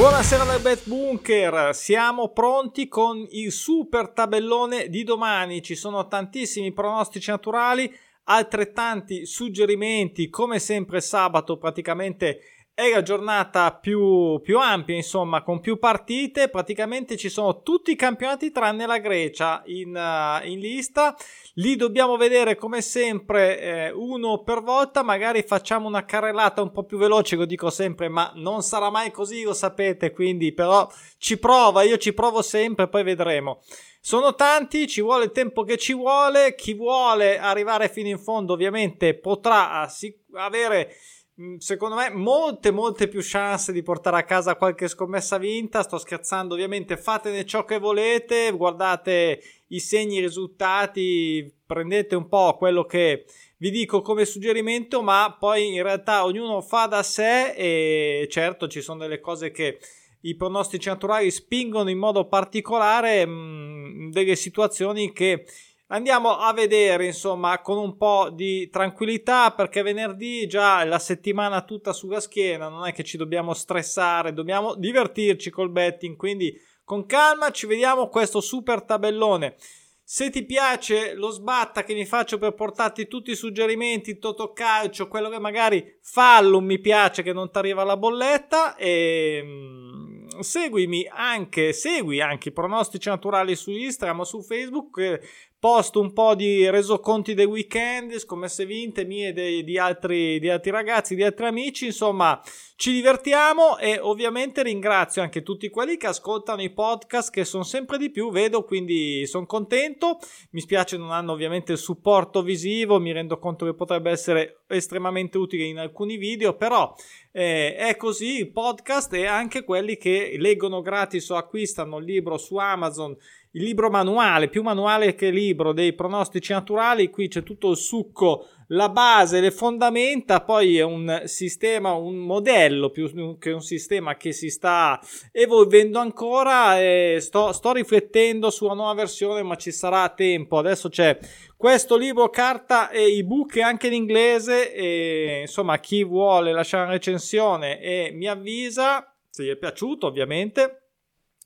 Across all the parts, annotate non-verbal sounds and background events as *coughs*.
Buonasera dal Bet Bunker, siamo pronti con il super tabellone di domani, ci sono tantissimi pronostici naturali, altrettanti suggerimenti, come sempre sabato praticamente è la giornata più, più, ampia, insomma, con più partite. Praticamente ci sono tutti i campionati tranne la Grecia in, uh, in lista. Li dobbiamo vedere come sempre eh, uno per volta. Magari facciamo una carrellata un po' più veloce, lo dico sempre, ma non sarà mai così, lo sapete. Quindi, però, ci prova, io ci provo sempre, poi vedremo. Sono tanti, ci vuole il tempo che ci vuole. Chi vuole arrivare fino in fondo, ovviamente, potrà avere Mm, secondo me molte molte più chance di portare a casa qualche scommessa vinta. Sto scherzando ovviamente fatene ciò che volete guardate i segni i risultati prendete un po' quello che vi dico come suggerimento ma poi in realtà ognuno fa da sé e certo ci sono delle cose che i pronostici naturali spingono in modo particolare mh, mm, delle situazioni che Andiamo a vedere, insomma, con un po' di tranquillità perché venerdì già la settimana tutta sulla schiena, non è che ci dobbiamo stressare, dobbiamo divertirci col betting, quindi con calma ci vediamo questo super tabellone. Se ti piace lo sbatta che mi faccio per portarti tutti i suggerimenti, totocalcio, quello che magari fallo, mi piace che non ti arriva la bolletta e mm, seguimi anche, segui anche i pronostici naturali su Instagram o su Facebook posto un po' di resoconti dei weekend, scommesse vinte mie e di, altri, di altri ragazzi, di altri amici, insomma ci divertiamo e ovviamente ringrazio anche tutti quelli che ascoltano i podcast che sono sempre di più, vedo quindi sono contento, mi spiace non hanno ovviamente il supporto visivo, mi rendo conto che potrebbe essere estremamente utile in alcuni video, però eh, è così il podcast e anche quelli che leggono gratis o acquistano il libro su Amazon il libro manuale, più manuale che libro dei pronostici naturali, qui c'è tutto il succo, la base, le fondamenta, poi è un sistema, un modello più che un sistema che si sta evolvendo ancora e sto, sto riflettendo sulla nuova versione, ma ci sarà tempo. Adesso c'è questo libro carta e ebook anche in inglese e insomma chi vuole lasciare una recensione e mi avvisa se gli è piaciuto ovviamente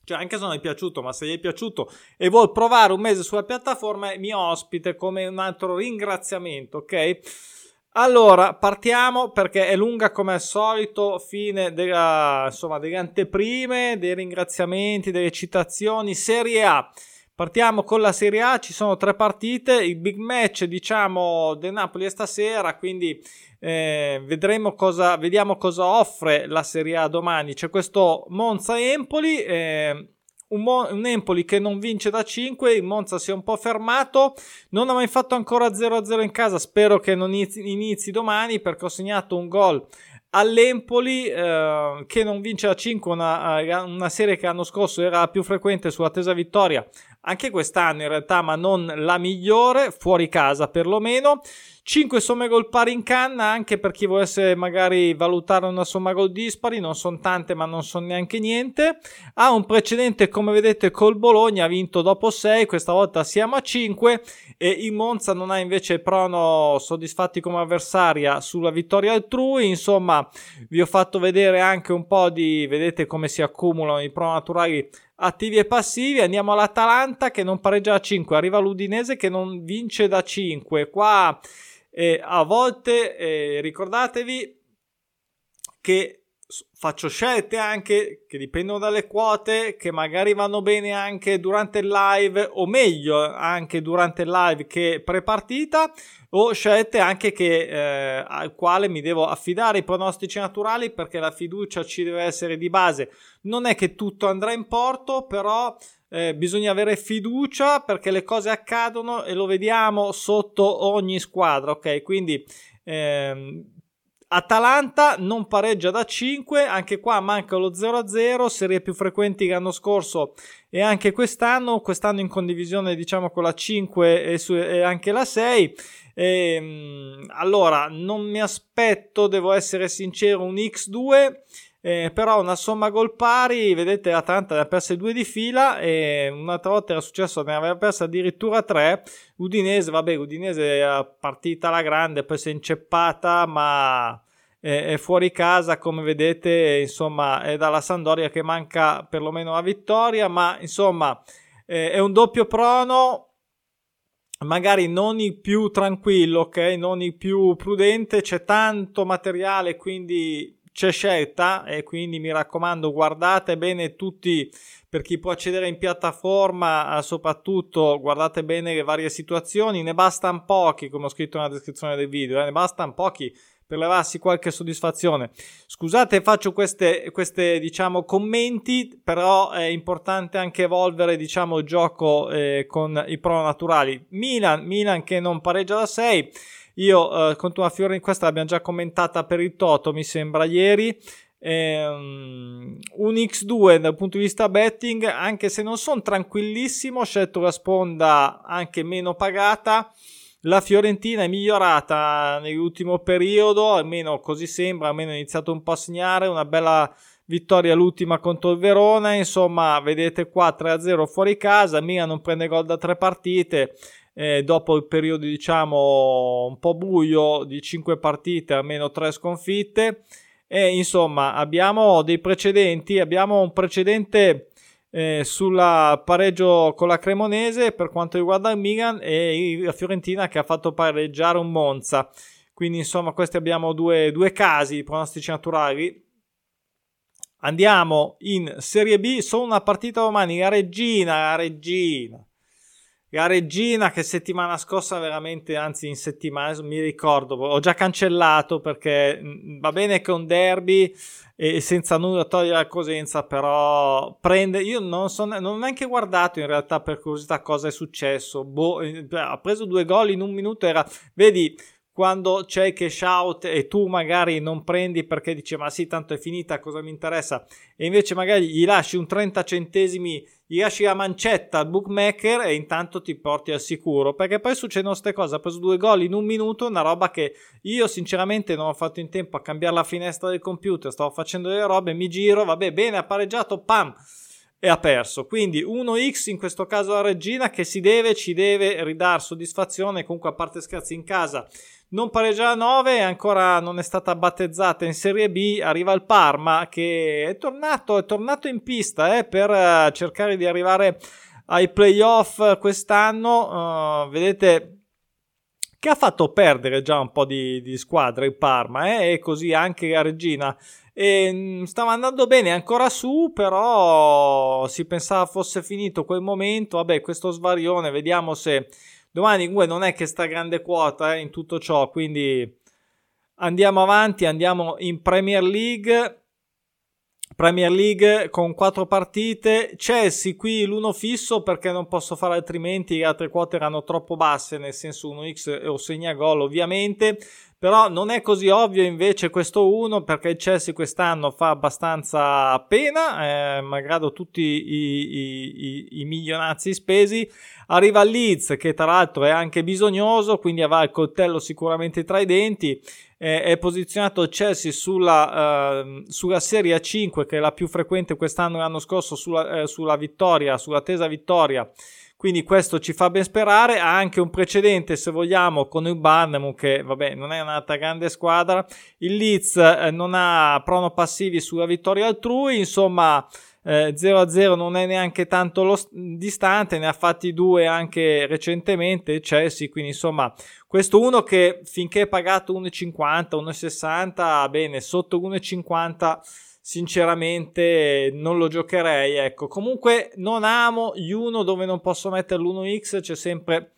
cioè, anche se non è piaciuto, ma se gli è piaciuto e vuol provare un mese sulla piattaforma, è mio ospite come un altro ringraziamento, ok? Allora, partiamo perché è lunga come al solito, fine della, insomma, delle anteprime, dei ringraziamenti, delle citazioni, Serie A. Partiamo con la Serie A, ci sono tre partite, il big match diciamo del Napoli è stasera, quindi eh, vedremo cosa, vediamo cosa offre la Serie A domani. C'è questo Monza-Empoli, eh, un, Mo- un, Empoli che non vince da 5, il Monza si è un po' fermato, non ha mai fatto ancora 0-0 in casa, spero che non inizi, inizi domani perché ho segnato un gol all'Empoli eh, che non vince da 5, una, eh, una, serie che l'anno scorso era più frequente sull'attesa vittoria, anche quest'anno in realtà, ma non la migliore, fuori casa perlomeno. 5 somme gol pari in canna, anche per chi volesse magari valutare una somma gol dispari, non sono tante ma non sono neanche niente. Ha un precedente come vedete col Bologna, ha vinto dopo 6, questa volta siamo a 5 e il Monza non ha invece prono soddisfatti come avversaria sulla vittoria altrui, insomma vi ho fatto vedere anche un po' di, vedete come si accumulano i pro naturali attivi e passivi. Andiamo all'Atalanta che non pareggia a 5. Arriva l'Udinese che non vince da 5. Qua e a volte eh, ricordatevi che faccio scelte anche che dipendono dalle quote che magari vanno bene anche durante il live o meglio anche durante il live che pre-partita o scelte anche che, eh, al quale mi devo affidare i pronostici naturali perché la fiducia ci deve essere di base. Non è che tutto andrà in porto però eh, bisogna avere fiducia perché le cose accadono e lo vediamo sotto ogni squadra, ok? Quindi ehm, Atalanta non pareggia da 5, anche qua manca lo 0-0, serie più frequenti che l'anno scorso e anche quest'anno, quest'anno in condivisione diciamo con la 5 e, su, e anche la 6. E, ehm, allora, non mi aspetto, devo essere sincero, un X2 eh, però una somma gol pari, vedete Atalanta ne ha perse due di fila e un'altra volta era successo ne aveva perse addirittura tre. Udinese, vabbè, Udinese è partita alla grande, poi si è inceppata, ma è fuori casa, come vedete, insomma, è dalla Sandoria che manca perlomeno la vittoria, ma insomma, è un doppio prono, magari non il più tranquillo, ok? Non il più prudente, c'è tanto materiale, quindi c'è scelta e quindi mi raccomando guardate bene tutti per chi può accedere in piattaforma soprattutto guardate bene le varie situazioni ne bastano pochi come ho scritto nella descrizione del video eh? ne bastano pochi per levarsi qualche soddisfazione. Scusate, faccio queste, queste diciamo commenti, però è importante anche evolvere diciamo il gioco eh, con i pro naturali. Milan, Milan che non pareggia da 6. Io eh, contro la Fiorentina, questa l'abbiamo già commentata per il Toto, mi sembra ieri. Um, un X2 dal punto di vista betting, anche se non sono tranquillissimo, ho scelto la sponda anche meno pagata la Fiorentina è migliorata nell'ultimo periodo, almeno così sembra, almeno ha iniziato un po' a segnare, una bella vittoria l'ultima contro il Verona, insomma vedete qua 3-0 fuori casa, Milan non prende gol da tre partite, eh, dopo il periodo diciamo un po' buio di 5 partite, almeno 3 sconfitte e insomma abbiamo dei precedenti, abbiamo un precedente eh, sulla pareggio con la Cremonese per quanto riguarda il Milan e la Fiorentina che ha fatto pareggiare un Monza. Quindi insomma questi abbiamo due, due casi di pronostici naturali. Andiamo in Serie B, solo una partita domani, la Regina, la Regina. La Regina che settimana scorsa veramente, anzi in settimana, mi ricordo, ho già cancellato perché mm, va bene che è un derby, e senza nulla togliere la Cosenza, però prende. Io non, so, non ho neanche guardato in realtà per curiosità cosa è successo. Boh, eh, ha preso due gol in un minuto. Era, vedi, quando c'è che shout e tu magari non prendi perché dici ma sì tanto è finita cosa mi interessa e invece magari gli lasci un 30 centesimi gli lasci la mancetta al bookmaker e intanto ti porti al sicuro perché poi succedono queste cose ha preso due gol in un minuto una roba che io sinceramente non ho fatto in tempo a cambiare la finestra del computer stavo facendo delle robe mi giro vabbè bene ha pareggiato pam e ha perso. Quindi 1x in questo caso la regina che si deve ci deve ridare soddisfazione comunque a parte scherzi in casa non pareggia a 9 ancora non è stata battezzata in Serie B arriva il Parma che è tornato, è tornato in pista eh, per uh, cercare di arrivare ai playoff quest'anno. Uh, vedete che ha fatto perdere già un po' di, di squadre il Parma eh, e così anche la Regina. E, mm, stava andando bene ancora su però si pensava fosse finito quel momento. Vabbè questo svarione vediamo se Domani comunque non è che sta grande quota eh, in tutto ciò, quindi andiamo avanti, andiamo in Premier League. Premier League con quattro partite. Chelsea qui l'uno fisso perché non posso fare altrimenti. Le altre quote erano troppo basse, nel senso 1x o segna gol, ovviamente. Però non è così ovvio invece questo 1 perché il Chelsea quest'anno fa abbastanza pena, eh, malgrado tutti i, i, i, i milionazzi spesi. Arriva Leeds che tra l'altro è anche bisognoso, quindi avrà il coltello sicuramente tra i denti. Eh, è posizionato Chelsea sulla, eh, sulla Serie 5 che è la più frequente quest'anno e l'anno scorso sulla, eh, sulla vittoria, sulla tesa vittoria quindi questo ci fa ben sperare. Ha anche un precedente, se vogliamo, con il Barnum, che vabbè, non è una grande squadra. Il Leeds eh, non ha prono passivi sulla vittoria altrui. Insomma, eh, 0-0 non è neanche tanto lo, distante, ne ha fatti due anche recentemente. Chelsea, quindi insomma, questo uno che finché è pagato 1,50, 1,60, bene, sotto 1,50 sinceramente non lo giocherei. Ecco, comunque non amo gli 1 dove non posso mettere l'1x, c'è sempre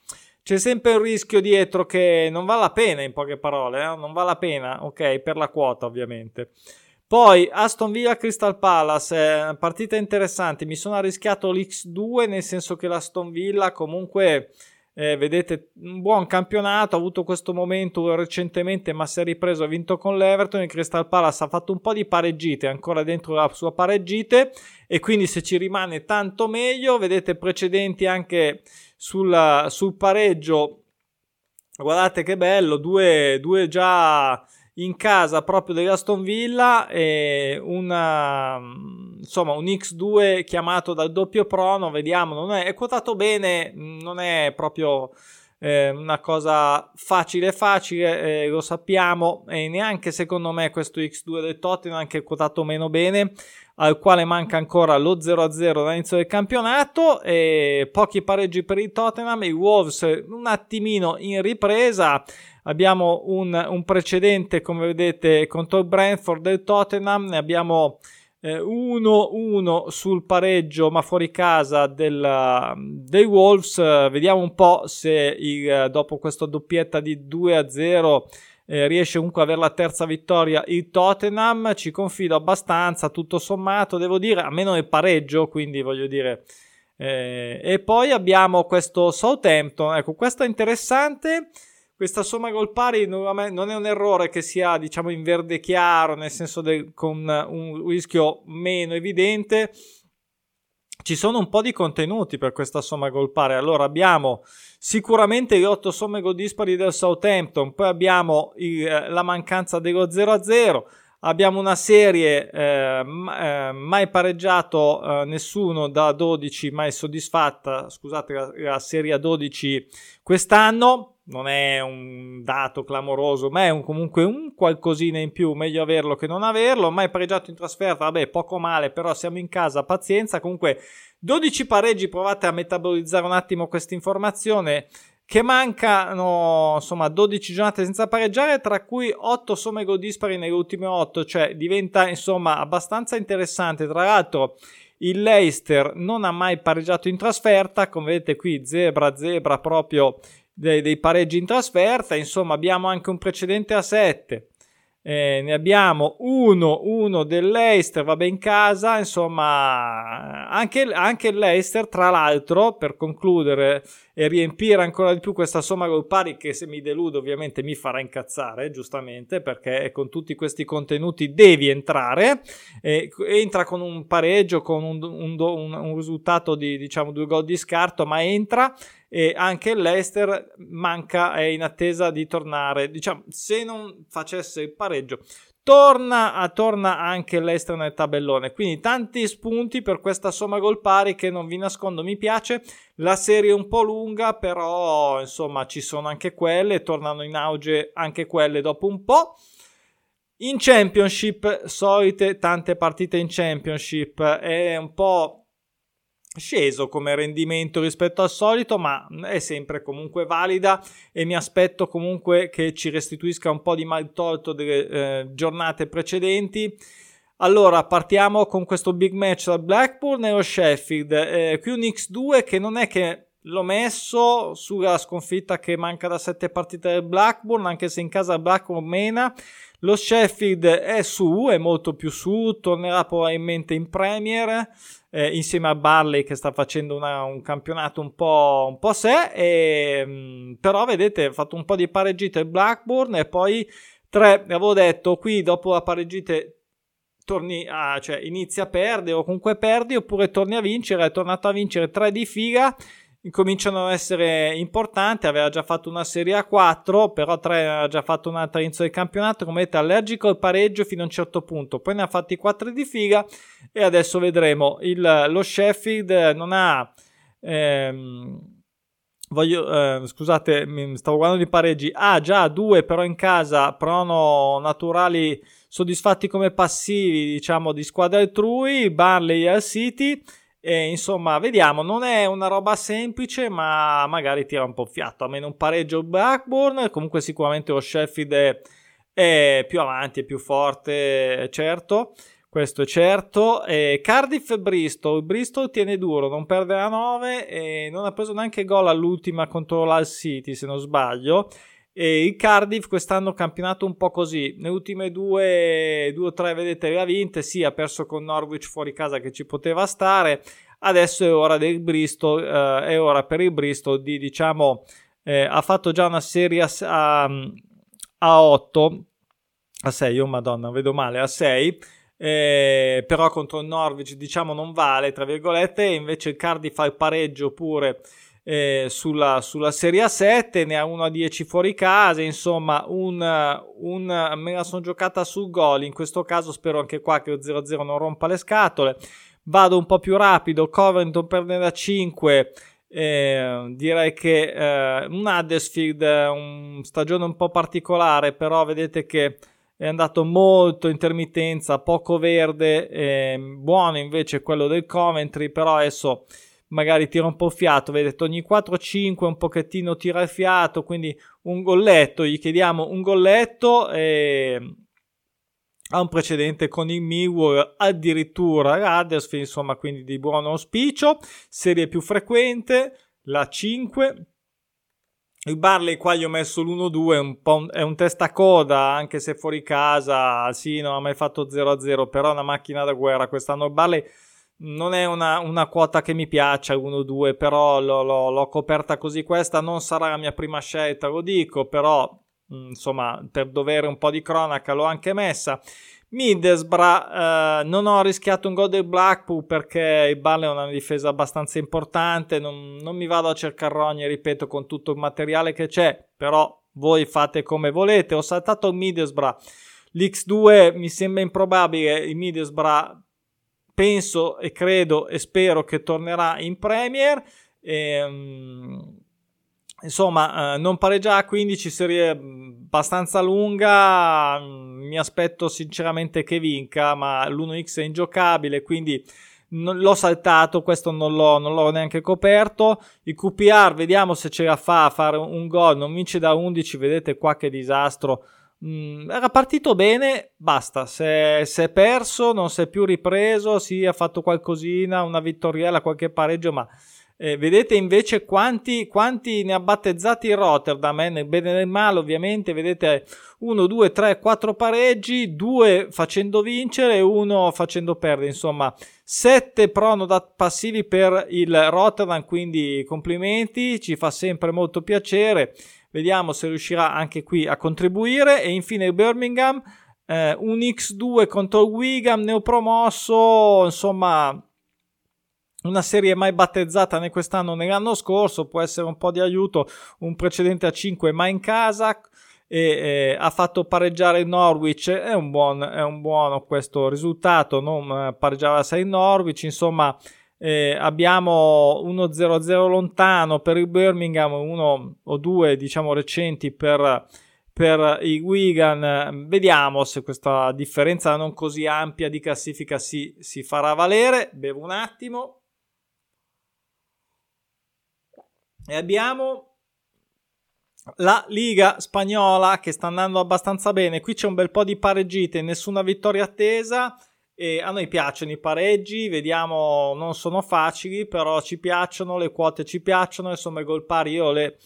c'è sempre un rischio dietro che non vale la pena, in poche parole, eh? non vale la pena, ok, per la quota ovviamente. Poi Aston Villa Crystal Palace, eh, partita interessante, mi sono arrischiato l'X2 nel senso che l'Aston Villa comunque eh, vedete un buon campionato, ha avuto questo momento recentemente ma si è ripreso, ha vinto con l'Everton, il Crystal Palace ha fatto un po' di pareggite, ancora dentro la sua pareggite e quindi se ci rimane tanto meglio, vedete precedenti anche sul, sul pareggio, guardate che bello, due, due già in casa proprio dell'Aston Villa una, insomma, un X2 chiamato dal doppio prono, vediamo, non è, è quotato bene, non è proprio eh, una cosa facile facile, eh, lo sappiamo, e neanche secondo me questo X2 del Tottenham, anche quotato meno bene, al quale manca ancora lo 0-0 dall'inizio del campionato, pochi pareggi per il Tottenham, i Wolves un attimino in ripresa, abbiamo un, un precedente come vedete contro il Brentford del Tottenham, ne abbiamo 1-1 eh, sul pareggio ma fuori casa del, dei Wolves. vediamo un po' se il, dopo questa doppietta di 2-0 eh, riesce comunque ad avere la terza vittoria il Tottenham. Ci confido abbastanza, tutto sommato, devo dire, a meno del pareggio, quindi voglio dire. Eh, e poi abbiamo questo Southampton, ecco, questo è interessante questa somma gol pari non è un errore che sia diciamo in verde chiaro, nel senso del, con un rischio meno evidente. Ci sono un po' di contenuti per questa somma gol pari. Allora abbiamo sicuramente le 8 somme gol dispari del Southampton, poi abbiamo il, la mancanza dello 0-0 abbiamo una serie eh, eh, mai pareggiato eh, nessuno da 12 mai soddisfatta scusate la, la serie a 12 quest'anno non è un dato clamoroso, ma è un, comunque un qualcosina in più, meglio averlo che non averlo. Mai pareggiato in trasferta, vabbè, poco male, però siamo in casa, pazienza. Comunque 12 pareggi, provate a metabolizzare un attimo questa informazione. Che mancano insomma 12 giornate senza pareggiare, tra cui 8 somme gol dispari nelle ultime 8, cioè diventa insomma abbastanza interessante. Tra l'altro, il Leicester non ha mai pareggiato in trasferta, come vedete qui, zebra, zebra proprio dei, dei pareggi in trasferta. Insomma, abbiamo anche un precedente a 7. Eh, ne abbiamo uno, uno dell'Eister, vabbè in casa, insomma anche, anche l'Eister tra l'altro per concludere e riempire ancora di più questa somma gol pari che se mi deludo ovviamente mi farà incazzare giustamente perché con tutti questi contenuti devi entrare eh, entra con un pareggio con un, un, un, un risultato di diciamo due gol di scarto ma entra e anche l'Ester manca, è in attesa di tornare. Diciamo, se non facesse il pareggio, torna, torna anche l'Ester nel tabellone. Quindi tanti spunti per questa somma gol pari che non vi nascondo mi piace. La serie è un po' lunga, però insomma ci sono anche quelle, tornano in auge anche quelle dopo un po'. In Championship, solite tante partite in Championship, è un po' sceso come rendimento rispetto al solito, ma è sempre comunque valida e mi aspetto comunque che ci restituisca un po' di mal tolto delle eh, giornate precedenti. Allora, partiamo con questo big match tra Blackburn e lo Sheffield. Eh, qui un X2 che non è che l'ho messo sulla sconfitta che manca da sette partite del Blackburn, anche se in casa Blackburn mena. Lo Sheffield è su, è molto più su, tornerà probabilmente in Premier eh, insieme a Barley che sta facendo una, un campionato un po', un po sé, e, mm, però vedete ha fatto un po' di pareggite il Blackburn e poi tre, avevo detto qui dopo la pareggite torni a, cioè inizi a perdere o comunque perdi oppure torni a vincere, è tornato a vincere tre di figa incominciano ad essere importanti. Aveva già fatto una Serie A4, però 3 aveva già fatto un'altra inizio del campionato. Come vedete, allergico al pareggio fino a un certo punto. Poi ne ha fatti 4 di figa e adesso vedremo. Il, lo Sheffield non ha. Ehm, voglio, eh, scusate, stavo guardando i pareggi. Ha già due, però in casa, prono naturali soddisfatti come passivi, diciamo, di squadra altrui. Barley e al City e insomma, vediamo, non è una roba semplice, ma magari tira un po' fiato. A meno un pareggio Blackburn, comunque sicuramente lo Sheffield è, è più avanti, è più forte, certo. Questo è certo. E Cardiff e Bristol. Bristol tiene duro, non perde la 9 e non ha preso neanche gol all'ultima contro l'Al City, se non sbaglio. E il Cardiff quest'anno campionato un po' così. Le ultime due, due o tre, vedete, le ha vinte. Sì, ha perso con Norwich fuori casa che ci poteva stare. Adesso è ora del Bristol. Eh, è ora per il Bristol di, diciamo, eh, ha fatto già una serie a, a, a 8. A 6, oh madonna, vedo male, a 6. Eh, però contro il Norwich, diciamo, non vale, tra virgolette. Invece il Cardiff fa il pareggio pure eh, sulla, sulla Serie A7, ne ha 1 a 10 fuori casa, insomma un, un, me la sono giocata sul gol, in questo caso spero anche qua che lo 0-0 non rompa le scatole, vado un po' più rapido, Covington perde da 5, Eh, direi che eh, un Huddersfield un stagione un po' particolare, però vedete che è andato molto intermittenza, poco verde, eh, buono invece quello del Coventry, però adesso magari tira un po' fiato, vedete ogni 4-5 un pochettino tira il fiato, quindi un golletto, gli chiediamo un golletto e ha un precedente con il Millwall addirittura Huddersfield, insomma quindi di buon auspicio, serie più frequente, la 5, il Barley qua gli ho messo l'1-2, un po' è un testacoda, anche se fuori casa, sì, non ha mai fatto 0-0, però è una macchina da guerra quest'anno. Il Barley non è una, una quota che mi piaccia, 1-2, però l'ho, l'ho, l'ho, coperta così. Questa non sarà la mia prima scelta, lo dico, però mm, insomma, per dovere un po' di cronaca l'ho anche messa. Middlesbrough, eh, non ho rischiato un gol del Blackpool perché il Balle è una difesa abbastanza importante, non, non mi vado a cercare rogne, ripeto, con tutto il materiale che c'è, però voi fate come volete. Ho saltato Middlesbrough, l'X2 mi sembra improbabile, il Middlesbrough penso e credo e spero che tornerà in Premier. E, um, insomma, eh, non pareggia a 15 serie abbastanza lunga. Mi aspetto sinceramente che vinca, ma l'1x è ingiocabile, quindi non, l'ho saltato. Questo non l'ho, non l'ho, neanche coperto. Il QPR, vediamo se ce la fa a fare un gol. Non vince da 11, vedete qua che disastro. Mm, era partito bene, basta. Si è perso, non si è più ripreso. Sì, ha fatto qualcosina, una vittoriella, qualche pareggio, ma eh, vedete invece quanti, quanti, ne ha battezzati il Rotterdam, eh, nel bene e nel male ovviamente, vedete 1, 2, 3, 4 pareggi, 2 facendo vincere e 1 facendo perdere, insomma 7 prono da passivi per il Rotterdam, quindi complimenti, ci fa sempre molto piacere, vediamo se riuscirà anche qui a contribuire. E infine il Birmingham, eh, un X2 contro il Wigan, neopromosso, insomma una serie mai battezzata né quest'anno né l'anno scorso, può essere un po' di aiuto, un precedente a 5 ma in casa. E eh, ha fatto pareggiare il Norwich, è un, buon, è un buono questo risultato, non eh, pareggiava 6 il Norwich, insomma eh, abbiamo uno 0-0 lontano per il Birmingham, uno o due diciamo recenti per, per i Wigan, vediamo se questa differenza non così ampia di classifica si, si farà valere, bevo un attimo. E abbiamo la Liga spagnola che sta andando abbastanza bene. Qui c'è un bel po' di pareggite, nessuna vittoria attesa. E a noi piacciono i pareggi, vediamo, non sono facili, però ci piacciono, le quote ci piacciono, insomma i gol pari io le,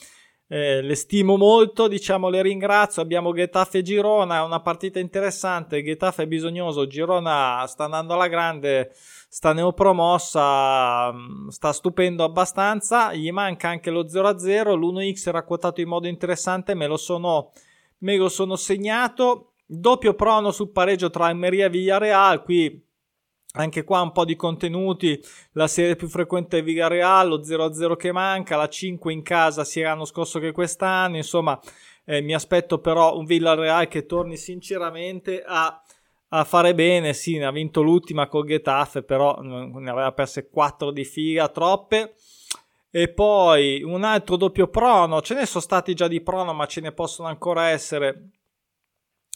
eh, le stimo molto, diciamo le ringrazio. Abbiamo Getafe e Girona, una partita interessante, Getafe è bisognoso, Girona sta andando alla grande sta neopromossa, mm, sta stupendo abbastanza, gli manca anche lo 0-0, l'1x era quotato in modo interessante, me lo sono, me lo sono segnato, doppio prono sul pareggio tra Almeria e Villarreal, qui anche qua un po' di contenuti, la serie più frequente è Villarreal, lo 0-0 che manca, la 5 in casa sia l'anno scorso che quest'anno, insomma eh, mi aspetto però un Villarreal che torni sinceramente a a fare bene, sì, ne ha vinto l'ultima col Getafe, però ne aveva perse 4 di fila, troppe. E poi un altro doppio prono, ce ne sono stati già di prono, ma ce ne possono ancora essere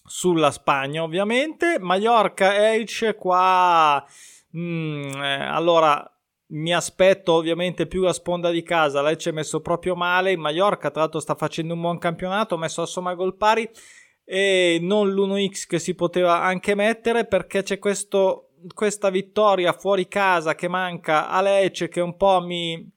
sulla Spagna, ovviamente. Mallorca Elche qua mm, eh, allora mi aspetto ovviamente più la sponda di casa. L'Elche è messo proprio male. Il Mallorca, tra l'altro, sta facendo un buon campionato, ha messo a somma gol pari e non l'1x che si poteva anche mettere perché c'è questo, questa vittoria fuori casa che manca a Lecce che un po' mi,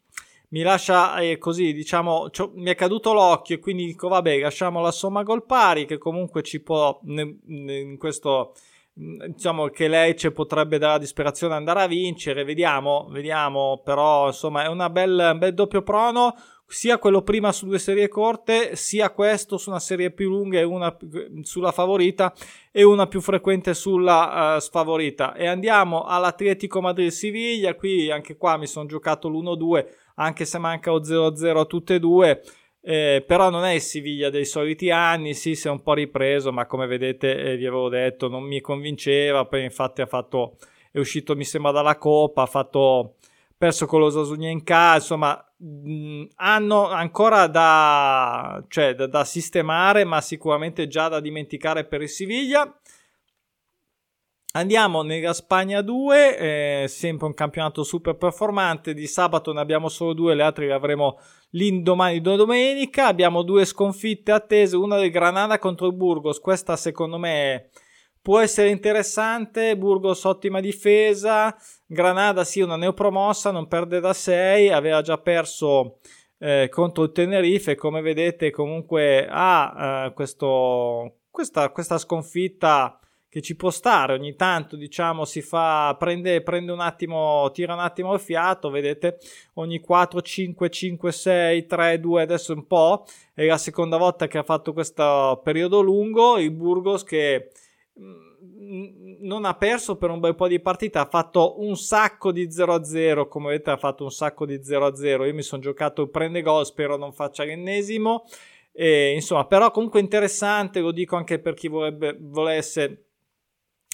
mi lascia eh, così diciamo mi è caduto l'occhio e quindi dico vabbè lasciamo la somma gol pari che comunque ci può in questo diciamo che Lecce potrebbe dalla disperazione andare a vincere vediamo vediamo però insomma è una bel, un bel doppio prono sia quello prima su due serie corte, sia questo su una serie più lunga e una sulla favorita e una più frequente sulla uh, sfavorita. E andiamo all'Atletico Madrid-Siviglia, qui anche qua mi sono giocato l'1-2, anche se manca o 0-0 a tutte e due. Eh, però non è il Siviglia dei soliti anni, sì, si è un po' ripreso, ma come vedete eh, vi avevo detto non mi convinceva, poi infatti fatto, è uscito mi sembra dalla Coppa, ha fatto perso con lo Sasugna in casa, insomma mh, hanno ancora da, cioè, da, da sistemare, ma sicuramente già da dimenticare per il Siviglia. Andiamo nella Spagna 2, eh, sempre un campionato super performante. Di sabato ne abbiamo solo due, le altre le avremo l'indomani domenica. Abbiamo due sconfitte attese, una del Granada contro il Burgos. Questa secondo me può essere interessante. Burgos ottima difesa. Granada sì, una neopromossa, non perde da 6, aveva già perso eh, contro il Tenerife. Come vedete comunque ha eh, questo, questa, questa sconfitta che ci può stare. Ogni tanto diciamo si fa prende, prende un attimo tira un attimo il fiato vedete? Ogni 4 5 5 6 3 2 adesso un po' è la seconda volta che ha fatto questo periodo lungo. Il Burgos che mm, non ha perso per un bel po' di partite, ha fatto un sacco di 0-0, come vedete ha fatto un sacco di 0-0, io mi sono giocato il prende gol, spero non faccia l'ennesimo, e, insomma, però comunque interessante, lo dico anche per chi vorrebbe, volesse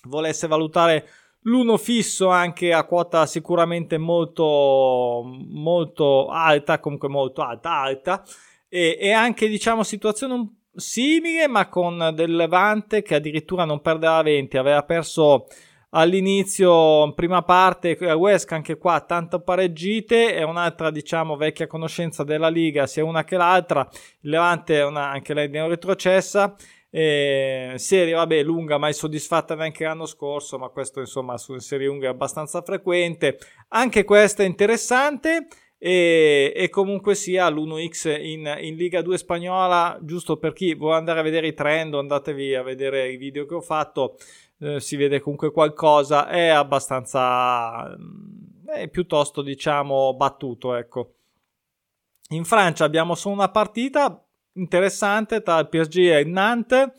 volesse valutare l'uno fisso anche a quota sicuramente molto molto alta comunque molto alta alta e, e anche diciamo situazione simile ma con del Levante che addirittura non perdeva 20 aveva perso all'inizio prima parte West anche qua tanto pareggite è un'altra diciamo vecchia conoscenza della Liga sia una che l'altra. Il Levante è una, anche lei retrocessa eh, serie, vabbè, lunga, mai soddisfatta neanche l'anno scorso, ma questo insomma su serie lunghe è abbastanza frequente. Anche questa è interessante. E, e comunque sia l'1x in, in, Liga 2 spagnola, giusto per chi vuole andare a vedere i trend, andatevi a vedere i video che ho fatto, eh, si vede comunque qualcosa, è abbastanza, mm, è piuttosto diciamo battuto, ecco. In Francia abbiamo solo una partita, interessante tra il PSG e il Nantes.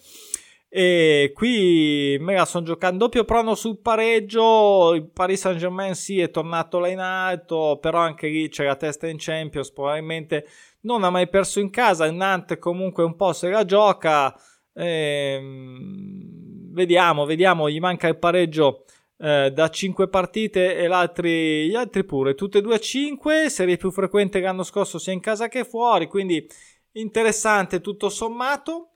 E qui me la sto giocando doppio prono sul pareggio. Il Paris Saint Germain sì è tornato là in alto, però anche lì c'è la testa in Champions. Probabilmente non ha mai perso in casa. Il Nantes comunque un po' se la gioca. Ehm, vediamo, vediamo. Gli manca il pareggio eh, da 5 partite e gli altri pure. Tutte e due a 5. Serie più frequente l'anno scorso sia in casa che fuori. Quindi interessante tutto sommato.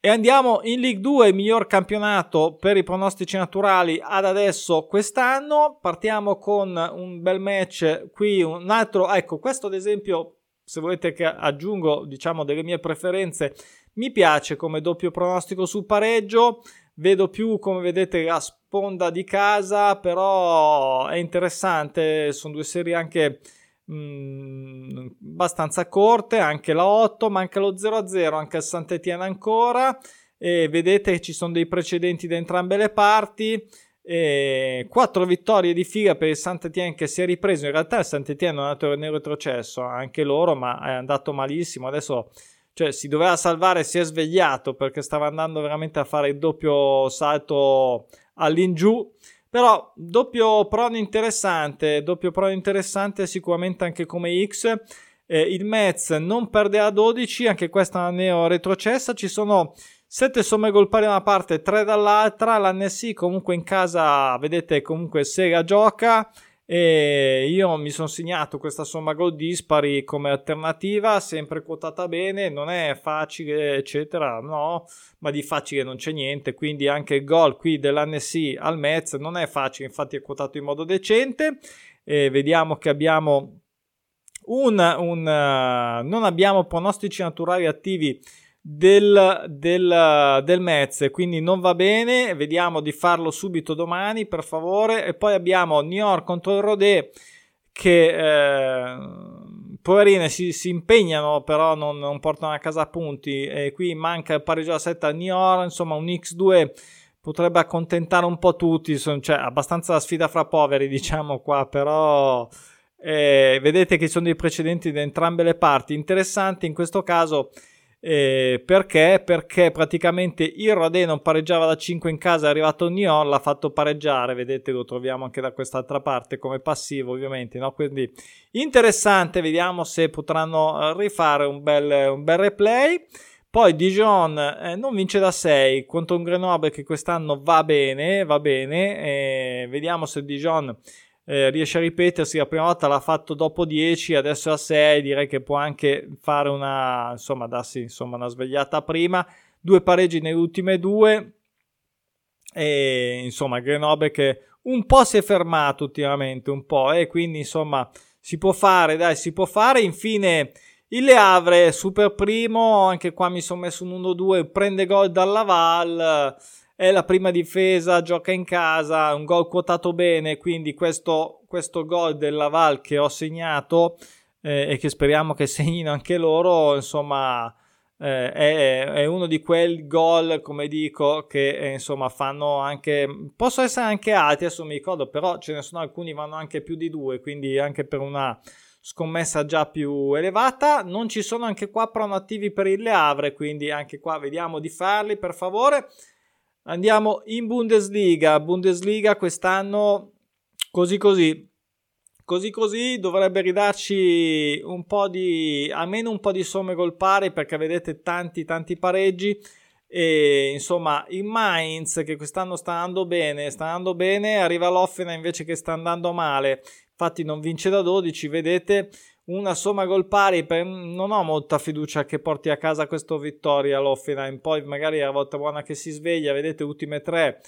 E andiamo in League 2, il miglior campionato per i pronostici naturali ad adesso quest'anno. Partiamo con un bel match qui, un altro, ecco, questo ad esempio, se volete che aggiungo, diciamo, delle mie preferenze, mi piace come doppio pronostico sul pareggio. Vedo più, come vedete, la sponda di casa, però è interessante, sono due serie anche mh, mm, abbastanza corte, anche la 8, manca lo 0-0, anche il Sant'Etienne ancora. E vedete che ci sono dei precedenti da entrambe le parti. E quattro vittorie di figa per il Sant'Etienne che si è ripreso. In realtà il Sant'Etienne è andato nel retrocesso, anche loro, ma è andato malissimo. Adesso cioè, si doveva salvare, si è svegliato perché stava andando veramente a fare il doppio salto all'ingiù. Però doppio prono interessante, doppio prono interessante sicuramente anche come X. Eh, il Metz non perde a 12, anche questa neo retrocessa. Ci sono 7 somme gol pari da una parte, 3 dall'altra. L'Annecy comunque in casa, vedete, comunque se la gioca e io mi sono segnato questa somma gol dispari come alternativa, sempre quotata bene, non è facile, eccetera, no, ma di facile non c'è niente, quindi anche il gol qui dell'Annecy al Metz non è facile, infatti è quotato in modo decente. E vediamo che abbiamo un, un uh, non abbiamo pronostici naturali attivi del, del, del Metz, quindi non va bene. Vediamo di farlo subito domani, per favore. E poi abbiamo Niort contro il Rodé che eh, poverine si, si, impegnano, però non, non, portano a casa punti. E qui manca il pareggio a 7 a Niort, insomma, un X2 potrebbe accontentare un po' tutti. Cioè, abbastanza sfida fra poveri, *laughs* diciamo qua, però. Eh, vedete che ci sono dei precedenti da entrambe le parti. Interessante in questo caso eh, perché? Perché praticamente il Rodé non pareggiava da 5 in casa, è arrivato Nyon, l'ha fatto pareggiare, vedete lo troviamo anche da quest'altra parte come passivo ovviamente, no? quindi interessante, vediamo se potranno eh, rifare un bel, un bel replay. Poi Dijon eh, non vince da 6 contro un Grenoble che quest'anno va bene, va bene, eh, vediamo se Dijon eh, riesce a ripetersi, la prima volta l'ha fatto dopo 10, adesso a 6, direi che può anche fare una, insomma, darsi insomma, una svegliata prima, due pareggi nelle ultime due, e insomma Grenoble che un po' si è fermato ultimamente, un po', e quindi insomma si può fare, dai, si può fare, infine... Il Le Havre, super primo, anche qua mi sono messo un 1-2, prende gol dalla Val, è la prima difesa, gioca in casa, un gol quotato bene, quindi questo, questo gol della Val che ho segnato eh, e che speriamo che segnino anche loro, insomma, eh, è, è, uno di quei gol, come dico, che eh, insomma fanno anche, possono essere anche alti, adesso mi ricordo, però ce ne sono alcuni vanno anche più di due, quindi anche per una scommessa già più elevata. Non ci sono anche qua prono attivi per il Le Havre, quindi anche qua vediamo di farli per favore. Andiamo in Bundesliga. Bundesliga quest'anno così così. Così così dovrebbe ridarci un po' di almeno un po' di somme gol pari perché vedete tanti tanti pareggi e insomma il Mainz che quest'anno sta andando bene, sta andando bene, arriva l'Offena invece che sta andando male. Infatti non vince da 12, vedete una somma gol pari, per, non ho molta fiducia che porti a casa questa vittoria l'Offenheim, poi magari è la volta buona che si sveglia, vedete ultime tre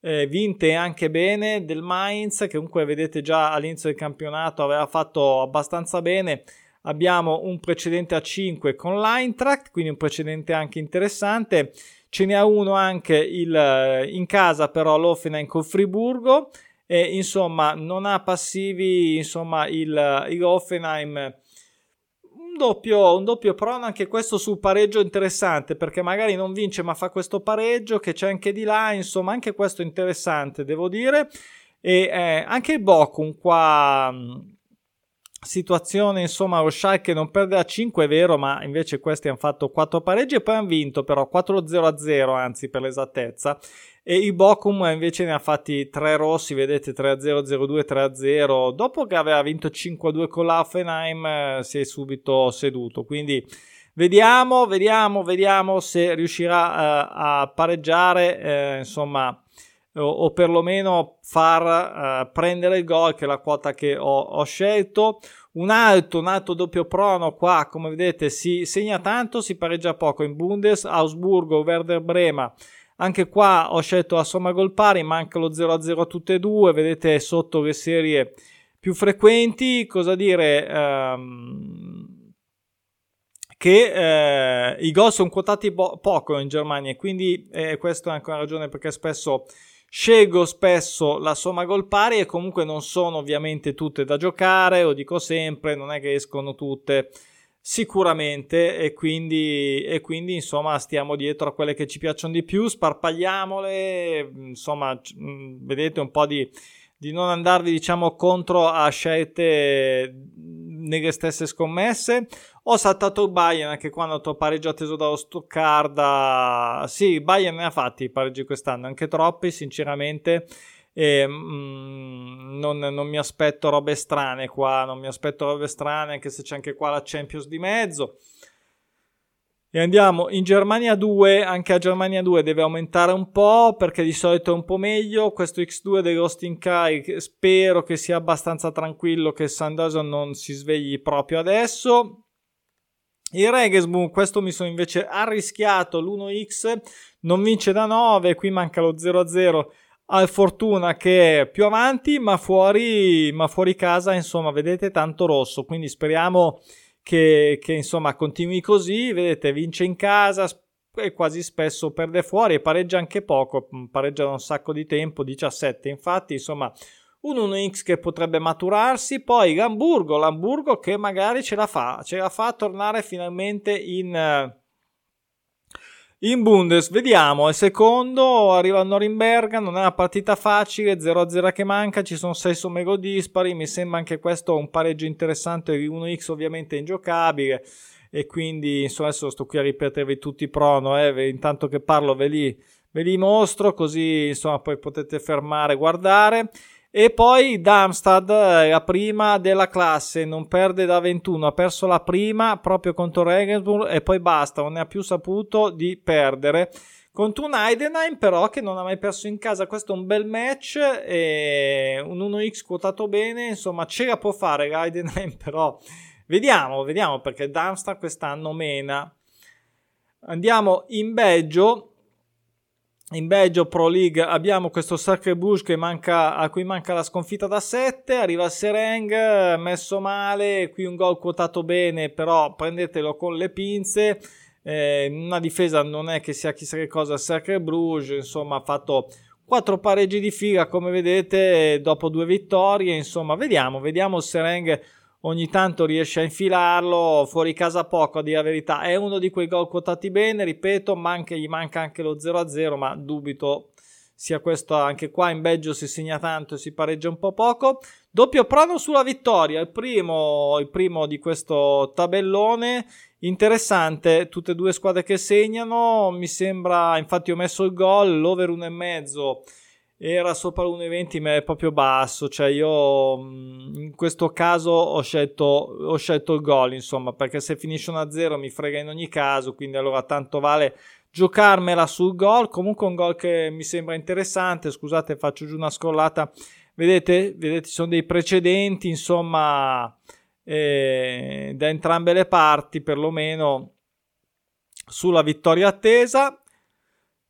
eh, vinte anche bene del Mainz, che comunque vedete già all'inizio del campionato aveva fatto abbastanza bene, abbiamo un precedente a 5 con l'Eintracht, quindi un precedente anche interessante, ce n'è uno anche il, in casa però l'Offenheim con Friburgo, e insomma non ha passivi insomma il, il Hoffenheim. Un doppio, un doppio prono anche questo sul pareggio interessante perché magari non vince ma fa questo pareggio che c'è anche di là insomma anche questo interessante devo dire. E eh, anche il Bochum qua situazione insomma lo Schalke non perde a 5 è vero ma invece questi hanno fatto 4 pareggi e poi hanno vinto però 4-0-0 anzi per l'esattezza e il Bochum invece ne ha fatti 3 rossi, vedete 3-0, 0-2, 3-0, dopo che aveva vinto 5-2 con l'Affenheim eh, si è subito seduto, quindi vediamo, vediamo, vediamo se riuscirà eh, a pareggiare, eh, insomma, o, o, perlomeno far eh, prendere il gol, che è la quota che ho, ho scelto. Un alto, un alto doppio prono qua, come vedete, si segna tanto, si pareggia poco in Bundes, Augsburgo, Werder Brema anche qua ho scelto la somma gol pari, manca lo 0-0 tutte e due, vedete sotto le serie più frequenti, cosa dire? Ehm, che eh, i gol sono quotati po- poco in Germania, quindi eh, questa è anche una ragione perché spesso scelgo spesso la somma gol pari e comunque non sono ovviamente tutte da giocare, lo dico sempre, non è che escono tutte Sicuramente, e quindi, e quindi insomma stiamo dietro a quelle che ci piacciono di più, sparpagliamole, insomma, mm, vedete un po' di, di non andarvi diciamo contro a scelte nelle stesse scommesse. Ho saltato il Bayern anche quando ho pareggio atteso dallo Stoccarda. Sì, Bayern ne ha fatti i pareggi quest'anno, anche troppi, sinceramente e mm, non, non, mi aspetto robe strane qua, non mi aspetto robe strane anche se c'è anche qua la Champions di mezzo. E andiamo in Germania 2, anche a Germania 2 deve aumentare un po' perché di solito è un po' meglio. Questo X2 dei Rosting Kai spero che sia abbastanza tranquillo che Sanderson non si svegli proprio adesso. Il Regensburg, questo mi sono invece arrischiato, l'1x non vince da 9, qui manca lo 0-0 al Fortuna che è più avanti, ma fuori, ma fuori casa, insomma, vedete tanto rosso. Quindi speriamo che, che insomma continui così. Vedete, vince in casa e quasi spesso perde fuori e pareggia anche poco. Pareggia da un sacco di tempo, 17. Infatti, insomma, un 1x che potrebbe maturarsi. Poi l'Hamburgo, l'Hamburgo che magari ce la fa, ce la fa a tornare finalmente in in Bundes, vediamo, è secondo, arriva a Norimberga, non è una partita facile, 0-0 che manca, ci sono 6 somme gol dispari, mi sembra anche questo un pareggio interessante, il 1x ovviamente ingiocabile e quindi insomma adesso sto qui a ripetervi tutti i prono, eh, intanto che parlo ve li, ve li mostro così insomma poi potete fermare, guardare e poi Darmstadt, la prima della classe, non perde da 21, ha perso la prima proprio contro Regensburg e poi basta, non ne ha più saputo di perdere. contro un Heidenheim però che non ha mai perso in casa questo è un bel match un 1x quotato bene insomma ce la può fare Heidenheim *laughs* però vediamo vediamo perché Darmstadt quest'anno mena andiamo in Belgio in Belgio Pro League abbiamo questo Sacre Bush manca, a cui manca la sconfitta da 7 arriva il Sereng messo male qui un gol quotato bene però prendetelo con le pinze. Eh, una difesa non è che sia chissà che cosa Sacre Bruges insomma ha fatto quattro pareggi di fila come vedete dopo due vittorie insomma vediamo vediamo il Sereng ogni tanto riesce a infilarlo fuori casa poco a dire la verità. È uno di quei gol quotati bene ripeto manca, gli manca anche lo 0-0 ma dubito sia questo anche qua. In Belgio si segna tanto e si pareggia un po' poco. Doppio prono sulla vittoria il primo, il primo di questo tabellone. Interessante tutte e due squadre che segnano. Mi sembra infatti ho messo il gol l'over 1,5 era sopra l'1,20 ma è proprio basso cioè io mm, in questo caso ho scelto, ho scelto il gol insomma perché se finisce 1-0 mi frega in ogni caso quindi allora tanto vale giocarmela sul gol. Comunque un gol che mi sembra interessante scusate faccio giù una scrollata. Vedete vedete ci sono dei precedenti insomma eh, da entrambe le parti perlomeno sulla vittoria attesa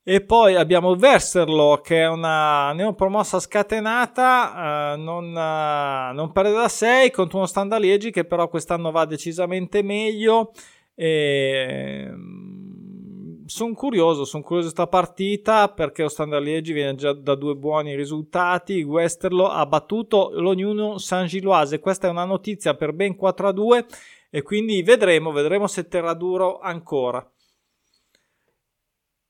e poi abbiamo Verserlo che è una neopromossa scatenata, eh, non, eh, non, perde da 6 contro uno Standard Liegi che però quest'anno va decisamente meglio. E... Mm, sono curioso, sono curioso di questa partita perché lo Standard Liegi viene già da due buoni risultati. Westerlo ha battuto l'Ognuno San Giloise. Questa è una notizia per ben 4 a 2 e quindi vedremo, vedremo se terrà duro ancora.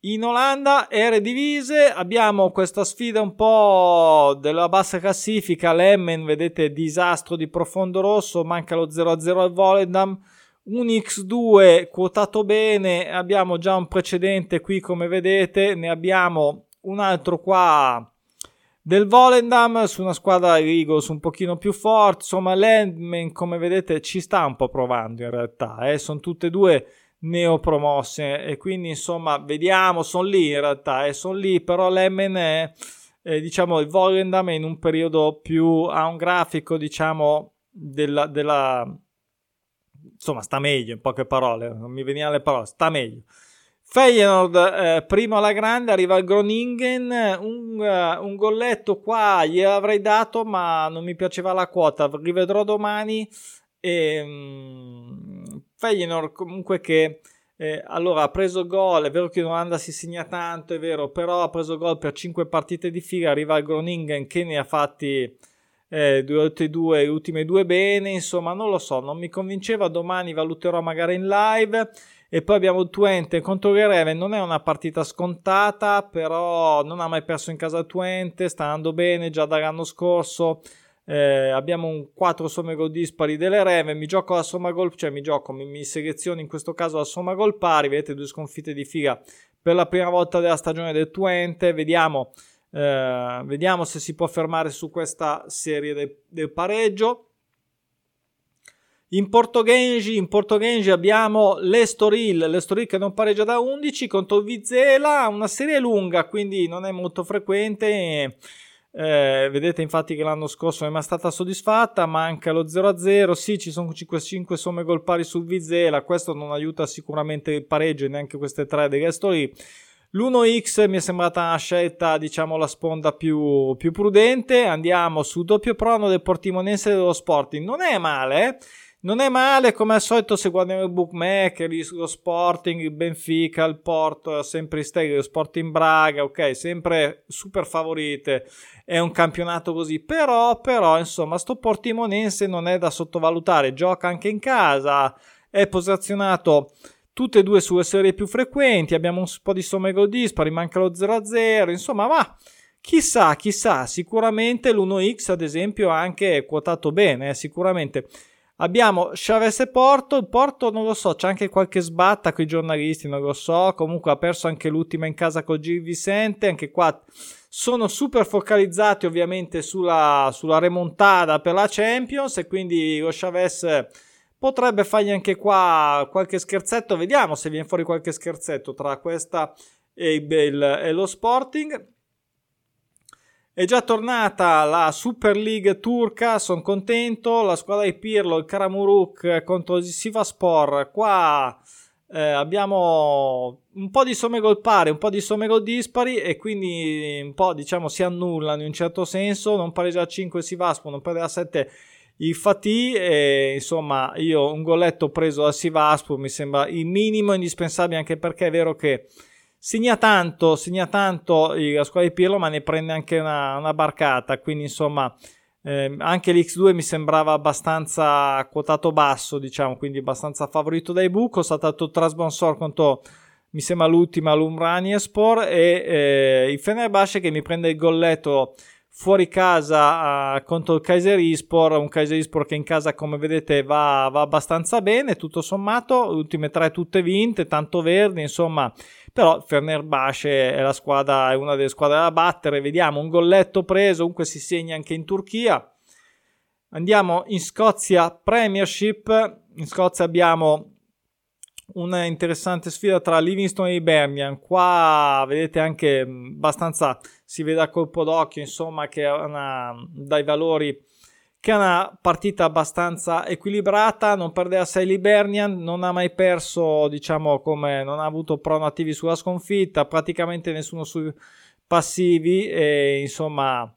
In Olanda, Eredivisie, abbiamo questa sfida un po' della bassa classifica. Lemmen, vedete, disastro di profondo rosso, manca lo 0-0 al Volendam. Un X2 quotato bene, abbiamo già un precedente qui come vedete, ne abbiamo un altro qua del Volendam su una squadra Eagles un pochino più forte, insomma Landman come vedete ci sta un po' provando in realtà, eh? sono tutte e due neopromosse. E quindi insomma vediamo sono lì in realtà e eh, sono lì però è eh, diciamo il Volendam è in un periodo più ha un grafico diciamo della, della insomma sta meglio in poche parole non mi venivano le parole sta meglio. Feyenoord eh, primo alla grande arriva il Groningen un, uh, un golletto qua gliel'avrei dato ma non mi piaceva la quota rivedrò domani e, um, Feyenoord comunque che eh, allora ha preso gol, è vero che in Olanda si segna tanto, è vero, però ha preso gol per 5 partite di fila, arriva il Groningen che ne ha fatti eh, due, due, ultime due bene, insomma non lo so, non mi convinceva, domani valuterò magari in live. E poi abbiamo Twente contro Gereven, non è una partita scontata, però non ha mai perso in casa Twente, sta andando bene già dall'anno scorso, eh, abbiamo un 4 somme gol dispari delle Reve, mi gioco la somma gol, cioè mi gioco, mi, mi seleziono in questo caso la somma gol pari, vedete due sconfitte di figa per la prima volta della stagione del Twente, vediamo, eh, vediamo se si può fermare su questa serie del, del pareggio. In Portogengi, in Portogengi abbiamo l'Estoril, l'Estoril che non pareggia da 11 contro Vizela, una serie lunga, quindi non è molto frequente. E eh, vedete infatti che l'anno scorso non è mai stata soddisfatta, manca lo 0-0, sì ci sono 5, somme gol pari sul Vizela, questo non aiuta sicuramente il pareggio e neanche queste tre resto lì. L'1x mi è sembrata una scelta, diciamo, la sponda più, più prudente. Andiamo su doppio prono del Portimonense dello Sporting. Non è male, eh? Non è male, come al solito, se guardiamo il bookmaker, lo Sporting, il Benfica, il Porto, sempre Steg, lo Sporting Braga, ok, sempre super favorite. È un campionato così, però, però, insomma, sto Portimonense non è da sottovalutare. Gioca anche in casa, è posizionato tutte e due sulle serie più frequenti. Abbiamo un po' di somme gol dispari, manca lo 0-0, insomma, va. Chissà, chissà, sicuramente l'1x ad esempio ha anche quotato bene, eh, sicuramente. Abbiamo Chavez e Porto. Il Porto non lo so, c'è anche qualche sbatta con i giornalisti, non lo so. Comunque ha perso anche l'ultima in casa con Gil Vicente. Anche qua sono super focalizzati ovviamente sulla, sulla remontata per la Champions. E quindi lo Chavez potrebbe fargli anche qua qualche scherzetto. Vediamo se viene fuori qualche scherzetto tra questa e, il, e lo Sporting. È già tornata la Super League turca, sono contento. La squadra di Pirlo, il Karamuruk contro il Sivaspor. Qua eh, abbiamo un po' di somme gol pari, un po' di somme gol dispari e quindi un po' diciamo si annullano in un certo senso. Non pareggia a 5 Sivaspor, non perde a 7 i Fatih. E, insomma, io un golletto preso da Sivaspor mi sembra il minimo indispensabile anche perché è vero che segna tanto, segna tanto la squadra di Pirlo, ma ne prende anche una, una barcata. Quindi, insomma, eh, anche l'X2 mi sembrava abbastanza quotato basso, diciamo, quindi abbastanza favorito dai Buco. È stato Trasbonsor contro, mi sembra, l'ultima l'Umraniespor e eh, il Fenerbahce che mi prende il golletto fuori casa uh, contro il Kayserispor, un Kayserispor che in casa come vedete va, va, abbastanza bene, tutto sommato, ultime tre tutte vinte, tanto verdi, insomma, però Fenerbahce è squadra, è una delle squadre da battere, vediamo un golletto preso, comunque si segna anche in Turchia. Andiamo in Scozia Premiership, in Scozia abbiamo una interessante sfida tra Livingston e Birmingham. Qua vedete anche abbastanza, si vede a colpo d'occhio, insomma, che una, dai valori che è una partita abbastanza equilibrata, non perde a 6 Libernian, non ha mai perso, diciamo, come non ha avuto prono attivi sulla sconfitta, praticamente nessuno sui passivi e insomma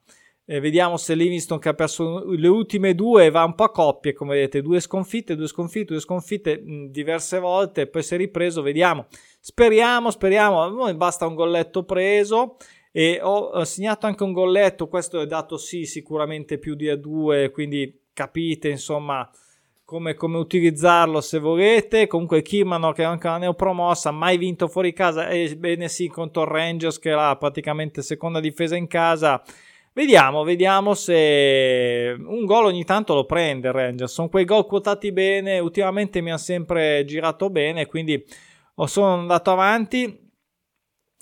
eh, vediamo se Livingston che ha perso le ultime due va un po' a coppie, come vedete, due sconfitte, due sconfitte, due sconfitte mh, diverse volte, poi si è ripreso, vediamo. Speriamo, speriamo, basta un golletto preso e ho segnato anche un golletto, questo è dato sì sicuramente più di a due, quindi capite insomma come, come utilizzarlo se volete. Comunque Kimano che è anche una neopromossa, mai vinto fuori casa, e bene sì contro Rangers che era praticamente seconda difesa in casa Vediamo, vediamo se un gol ogni tanto lo prende il Rangers. Sono quei gol quotati bene. Ultimamente mi ha sempre girato bene, quindi sono andato avanti.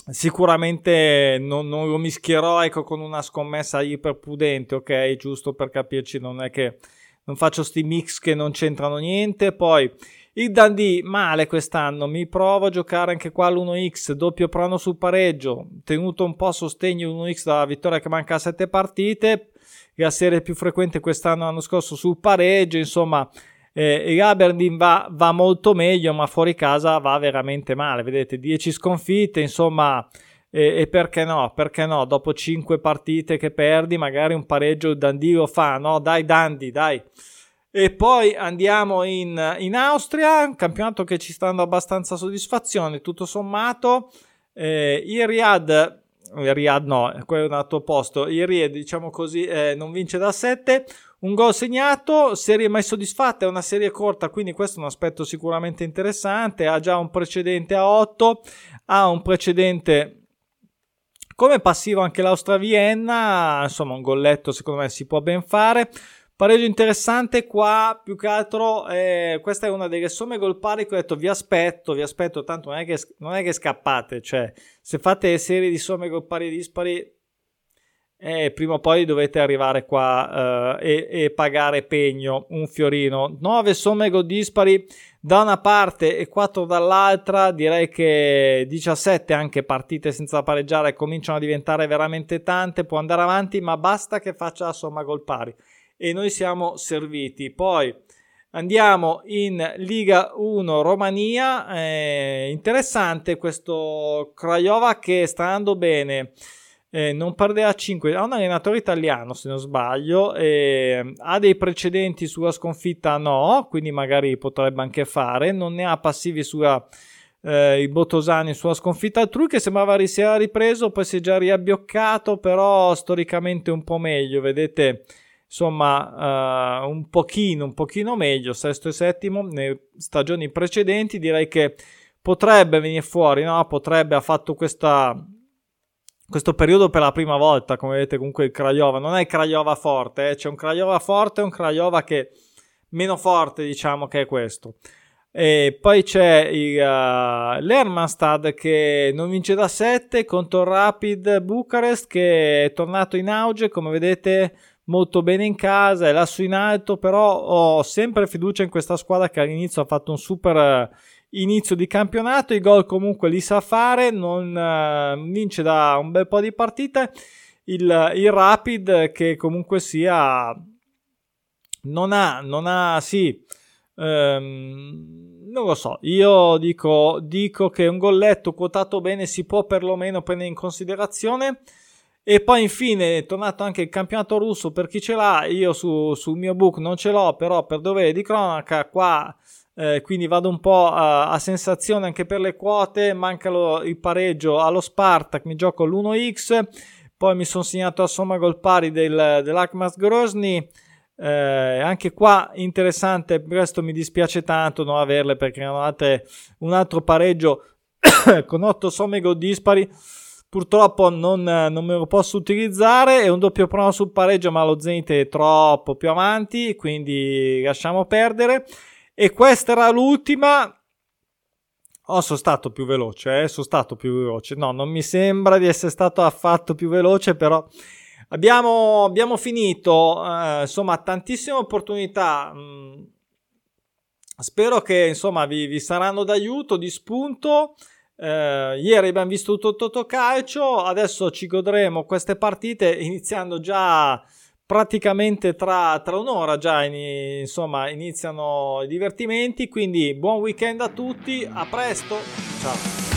Sicuramente non, non lo mischierò ecco, con una scommessa iperprudente, ok? Giusto per capirci, non è che non faccio sti mix che non c'entrano niente. Poi il Dundee male quest'anno, mi provo a giocare anche qua all'1x, doppio prono sul pareggio, tenuto un po' a sostegno l'1x dalla vittoria che manca a 7 partite, la serie più frequente quest'anno l'anno scorso sul pareggio, insomma eh, l'Aberdeen va, va molto meglio ma fuori casa va veramente male, vedete 10 sconfitte, insomma e, e, perché no? Perché no? Dopo 5 partite che perdi, magari un pareggio il Dundee lo fa, no? Dai Dundee, dai. E poi andiamo in, in Austria, un campionato che ci sta dando abbastanza soddisfazione, tutto sommato. Eh, il Riyadh, Riyadh no, quello è un altro posto. Il Riyadh, diciamo così, eh, non vince da 7. Un gol segnato, serie mai soddisfatta, è una serie corta, quindi questo è un aspetto sicuramente interessante. Ha già un precedente a 8, ha un precedente come passivo anche l'Austria Vienna, insomma un golletto secondo me si può ben fare. Pareggio interessante qua, più che altro, eh, questa è una delle somme gol pari che ho detto vi aspetto, vi aspetto, tanto non è che, non è che scappate, cioè se fate serie di somme gol pari e dispari, eh, prima o poi dovete arrivare qua eh, e, e, pagare pegno, un fiorino. 9 somme dispari da una parte e 4 dall'altra, direi che 17 anche partite senza pareggiare cominciano a diventare veramente tante, può andare avanti, ma basta che faccia la somma gol pari e noi siamo serviti. Poi andiamo in Liga 1 Romania, eh, interessante questo Craiova che sta andando bene. Eh, non a 5, ha un allenatore italiano se non sbaglio, eh, ha dei precedenti sulla sconfitta no, quindi magari potrebbe anche fare, non ne ha passivi sulla eh, i Botosani sulla sconfitta altrui che sembrava si era ripreso, poi si è già riabbioccato, però storicamente un po' meglio, vedete insomma uh, un pochino, un pochino meglio, sesto e settimo, nelle stagioni precedenti direi che potrebbe venire fuori, no? Potrebbe, ha fatto questa, questo periodo per la prima volta, come vedete comunque il Craiova, non è il Craiova forte, eh? c'è un Craiova forte e un Craiova che meno forte diciamo che è questo. E poi c'è il, uh, l'Hermannstad che non vince da 7 contro Rapid Bucarest che è tornato in auge, come vedete molto bene in casa, è lassù in alto, però ho sempre fiducia in questa squadra che all'inizio ha fatto un super inizio di campionato, i gol comunque li sa fare, non uh, vince da un bel po' di partite. Il, il Rapid che comunque sia non ha, non ha, sì, um, non lo so, io dico, dico che un golletto quotato bene si può perlomeno prendere in considerazione. E poi infine è tornato anche il campionato russo per chi ce l'ha, io su, sul mio book non ce l'ho, però per dovere di cronaca qua eh, quindi vado un po' a, a, sensazione anche per le quote, manca lo, il pareggio allo Spartak, mi gioco l'1x, poi mi sono segnato a somma gol pari del, dell'Akmas Grozny, eh, anche qua interessante, questo mi dispiace tanto non averle perché erano date un altro pareggio *coughs* con 8 somme gol dispari, purtroppo non, non, me lo posso utilizzare, è un doppio prono sul pareggio ma lo Zenit è troppo più avanti, quindi lasciamo perdere. E questa era l'ultima. Oh, sono stato più veloce, eh? sono stato più veloce. No, non mi sembra di essere stato affatto più veloce, però abbiamo, abbiamo finito. Eh, insomma, tantissime opportunità. Mm. Spero che insomma vi, vi saranno d'aiuto, di spunto. Eh, ieri abbiamo visto tutto calcio, adesso ci godremo queste partite iniziando già praticamente tra, tra un'ora già in, insomma iniziano i divertimenti quindi buon weekend a tutti a presto ciao